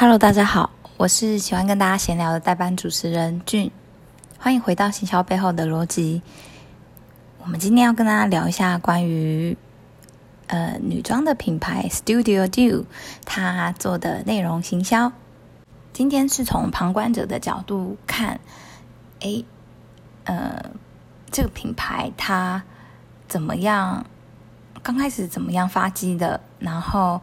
Hello，大家好，我是喜欢跟大家闲聊的代班主持人俊，欢迎回到行销背后的逻辑。我们今天要跟大家聊一下关于呃女装的品牌 Studio Do 它做的内容行销。今天是从旁观者的角度看，诶，呃，这个品牌它怎么样？刚开始怎么样发迹的？然后。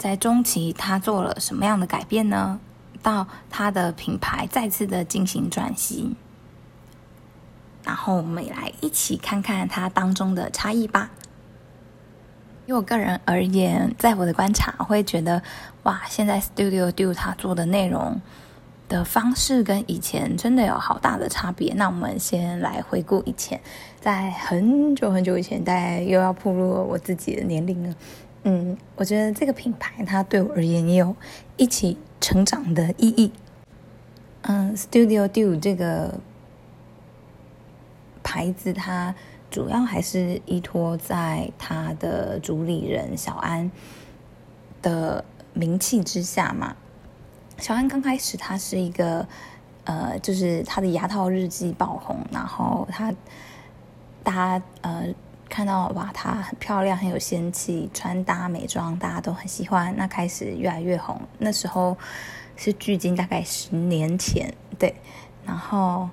在中期，他做了什么样的改变呢？到他的品牌再次的进行转型，然后我们也来一起看看它当中的差异吧。以我个人而言，在我的观察，会觉得哇，现在 Studio Do 它做的内容的方式跟以前真的有好大的差别。那我们先来回顾以前，在很久很久以前，大概又要步入我自己的年龄了。嗯，我觉得这个品牌它对我而言也有一起成长的意义。嗯，Studio Do 这个牌子，它主要还是依托在它的主理人小安的名气之下嘛。小安刚开始，他是一个呃，就是他的牙套日记爆红，然后他大家呃。看到哇，她很漂亮，很有仙气，穿搭美妆大家都很喜欢。那开始越来越红，那时候是距今大概十年前，对。然后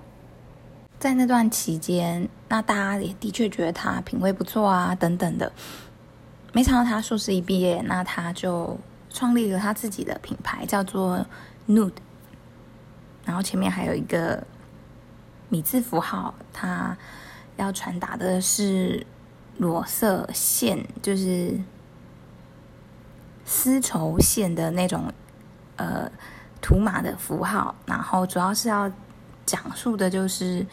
在那段期间，那大家也的确觉得她品味不错啊，等等的。没想到她硕士一毕业，那她就创立了她自己的品牌，叫做 Nude，然后前面还有一个米字符号，她要传达的是。裸色线就是丝绸线的那种呃图码的符号，然后主要是要讲述的就是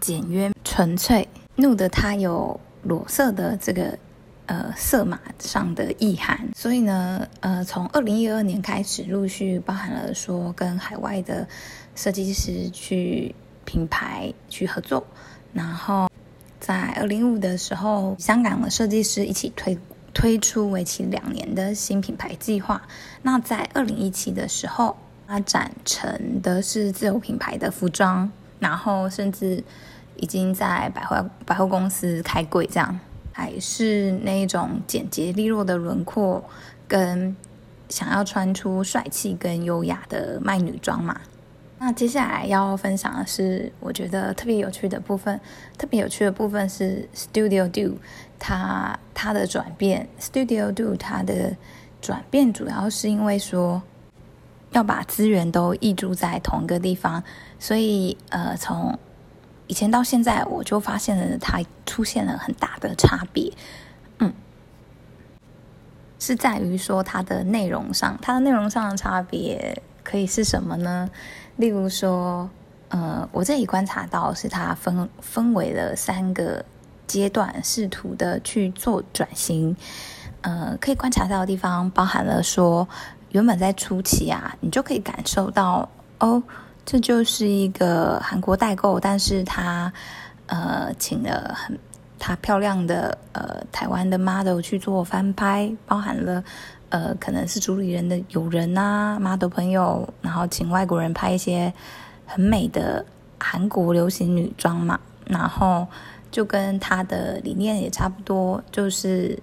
简约纯粹。Nude 它有裸色的这个呃色码上的意涵，所以呢呃从二零一二年开始陆续包含了说跟海外的设计师去品牌去合作，然后。在二零一五的时候，香港的设计师一起推推出为期两年的新品牌计划。那在二零一七的时候，发展成的是自有品牌的服装，然后甚至已经在百货百货公司开柜，这样还是那种简洁利落的轮廓，跟想要穿出帅气跟优雅的卖女装嘛。那接下来要分享的是，我觉得特别有趣的部分。特别有趣的部分是 Studio Do，它它的转变。Studio Do 它的转变主要是因为说要把资源都溢注在同一个地方，所以呃，从以前到现在，我就发现了它出现了很大的差别。嗯，是在于说它的内容上，它的内容上的差别可以是什么呢？例如说，呃，我这里观察到是它分分为了三个阶段，试图的去做转型。呃，可以观察到的地方包含了说，原本在初期啊，你就可以感受到，哦，这就是一个韩国代购，但是他呃请了很他漂亮的呃台湾的 model 去做翻拍，包含了。呃，可能是主理人的友人啊，model 朋友，然后请外国人拍一些很美的韩国流行女装嘛，然后就跟他的理念也差不多，就是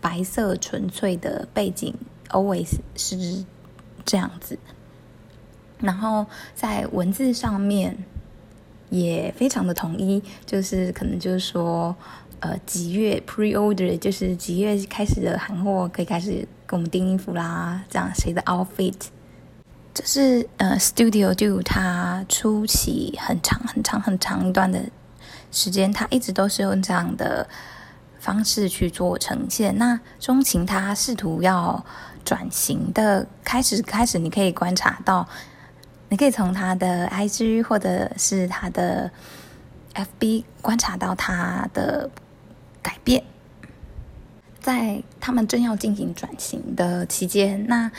白色纯粹的背景，always 是这样子。然后在文字上面也非常的统一，就是可能就是说，呃，几月 pre-order，就是几月开始的韩货可以开始。给我们订衣服啦，这样谁的 outfit？这是呃，Studio Do 它初期很长很长很长一段的时间，它一直都是用这样的方式去做呈现。那中期它试图要转型的开始，开始你可以观察到，你可以从它的 IG 或者是它的 FB 观察到它的改变。在他们正要进行转型的期间，那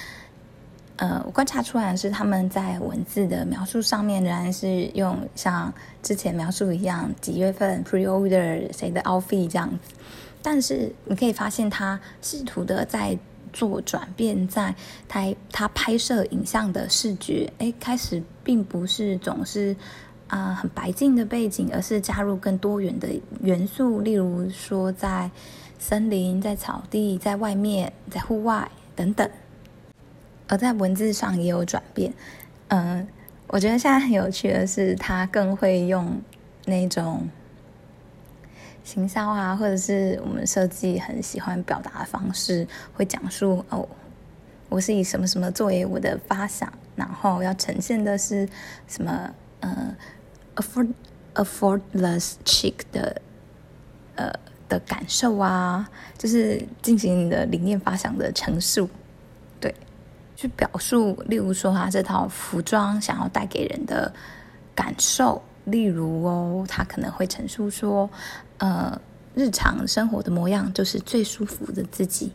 呃，我观察出来是他们在文字的描述上面仍然是用像之前描述一样几月份 pre-order 谁的 outfit 这样子，但是你可以发现他试图的在做转变，在他他拍摄影像的视觉，哎，开始并不是总是啊、很白净的背景，而是加入更多元的元素，例如说在森林、在草地、在外面、在户外等等。而在文字上也有转变，嗯、我觉得现在很有趣的是，他更会用那种。行销啊，或者是我们设计很喜欢表达的方式，会讲述哦，我是以什么什么作为我的发想，然后要呈现的是什么呃，afford effortless chic 的呃的感受啊，就是进行你的理念发想的陈述，对，去表述，例如说他这套服装想要带给人的感受。例如哦，他可能会陈述说，呃，日常生活的模样就是最舒服的自己，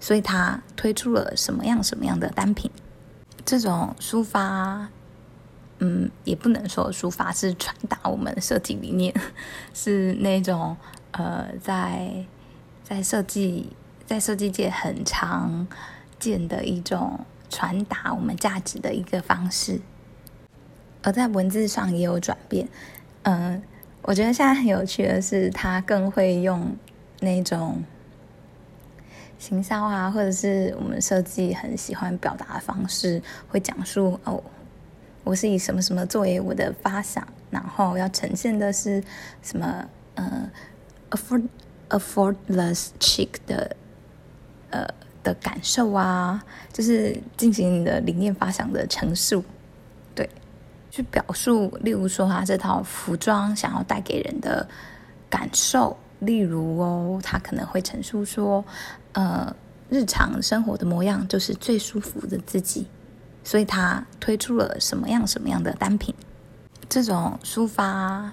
所以他推出了什么样什么样的单品。这种抒发，嗯，也不能说抒发是传达我们设计理念，是那种呃，在在设计在设计界很常见的一种传达我们价值的一个方式。而在文字上也有转变，嗯、我觉得现在很有趣的是，他更会用那种行销啊，或者是我们设计很喜欢表达的方式，会讲述哦，我是以什么什么作为我的发想，然后要呈现的是什么呃，afford effortless chic 的呃的感受啊，就是进行你的理念发想的陈述。对去表述，例如说他这套服装想要带给人的感受，例如哦，他可能会陈述说，呃，日常生活的模样就是最舒服的自己，所以他推出了什么样什么样的单品。这种抒发，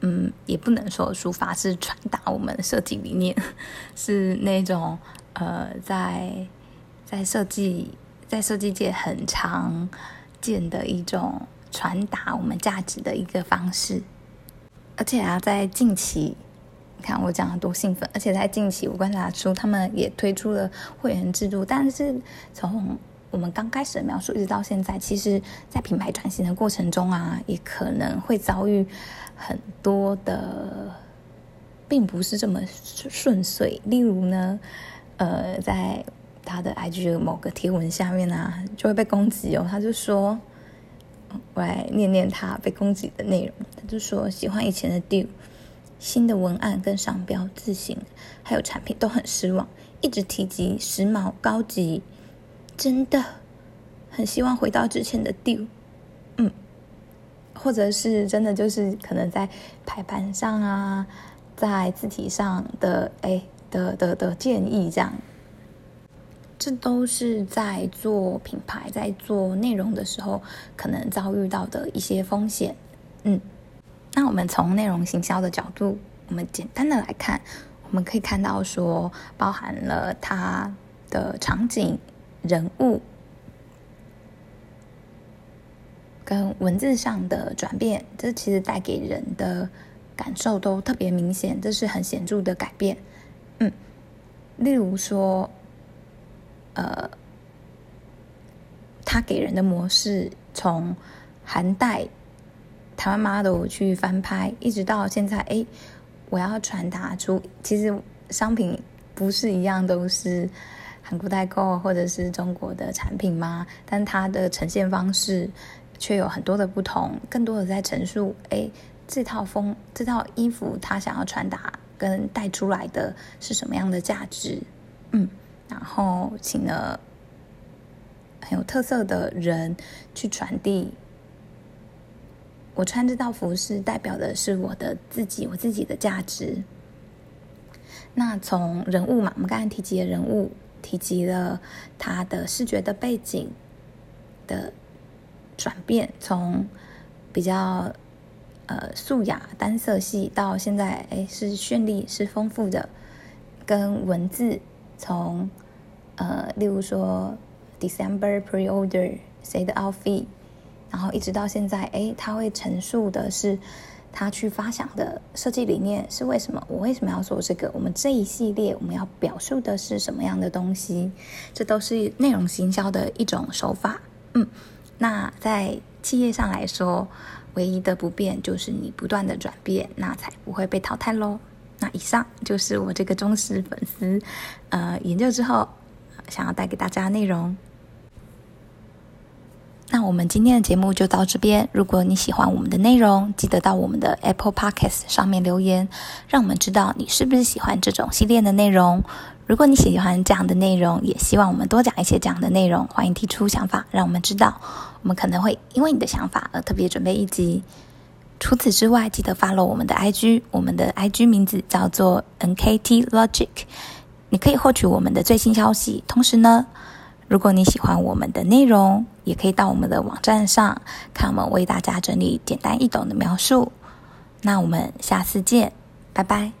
嗯，也不能说书法是传达我们设计理念，是那种呃，在在设计在设计界很常见的一种。传达我们价值的一个方式，而且啊，在近期，你看我讲的多兴奋！而且在近期，我观察出他们也推出了会员制度。但是从我们刚开始的描述一直到现在，其实，在品牌转型的过程中啊，也可能会遭遇很多的，并不是这么顺遂。例如呢，呃，在他的 IG 的某个贴文下面啊，就会被攻击哦。他就说。我来念念他被攻击的内容。他就说喜欢以前的 Dior，新的文案跟商标、字型还有产品都很失望，一直提及时髦高级，真的很希望回到之前的 Do，。嗯，或者是真的就是可能在排版上啊，在字体上的哎的的的建议这样。这都是在做品牌、在做内容的时候可能遭遇到的一些风险。嗯，那我们从内容行销的角度，我们简单的来看，我们可以看到说，包含了它的场景、人物跟文字上的转变，这其实带给人的感受都特别明显，这是很显著的改变。嗯，例如说。呃，他给人的模式从韩代台湾 model 去翻拍，一直到现在，哎，我要传达出，其实商品不是一样都是韩国代购或者是中国的产品吗？但它的呈现方式却有很多的不同，更多的在陈述，哎，这套风这套衣服它想要传达跟带出来的是什么样的价值？嗯。然后请了很有特色的人去传递，我穿这套服饰代表的是我的自己，我自己的价值。那从人物嘛，我们刚才提及的人物，提及了他的视觉的背景的转变，从比较呃素雅单色系到现在，哎，是绚丽是丰富的，跟文字。从呃，例如说 December pre-order 谁的 outfit，然后一直到现在，哎，他会陈述的是他去发想的设计理念是为什么？我为什么要做这个？我们这一系列我们要表述的是什么样的东西？这都是内容行销的一种手法。嗯，那在企业上来说，唯一的不变就是你不断的转变，那才不会被淘汰喽。那以上就是我这个忠实粉丝，呃，研究之后想要带给大家内容。我们今天的节目就到这边。如果你喜欢我们的内容，记得到我们的 Apple Podcast 上面留言，让我们知道你是不是喜欢这种系列的内容。如果你喜欢这样的内容，也希望我们多讲一些这样的内容，欢迎提出想法，让我们知道。我们可能会因为你的想法而特别准备一集。除此之外，记得 follow 我们的 IG，我们的 IG 名字叫做 NKT Logic，你可以获取我们的最新消息。同时呢，如果你喜欢我们的内容，也可以到我们的网站上看我们为大家整理简单易懂的描述。那我们下次见，拜拜。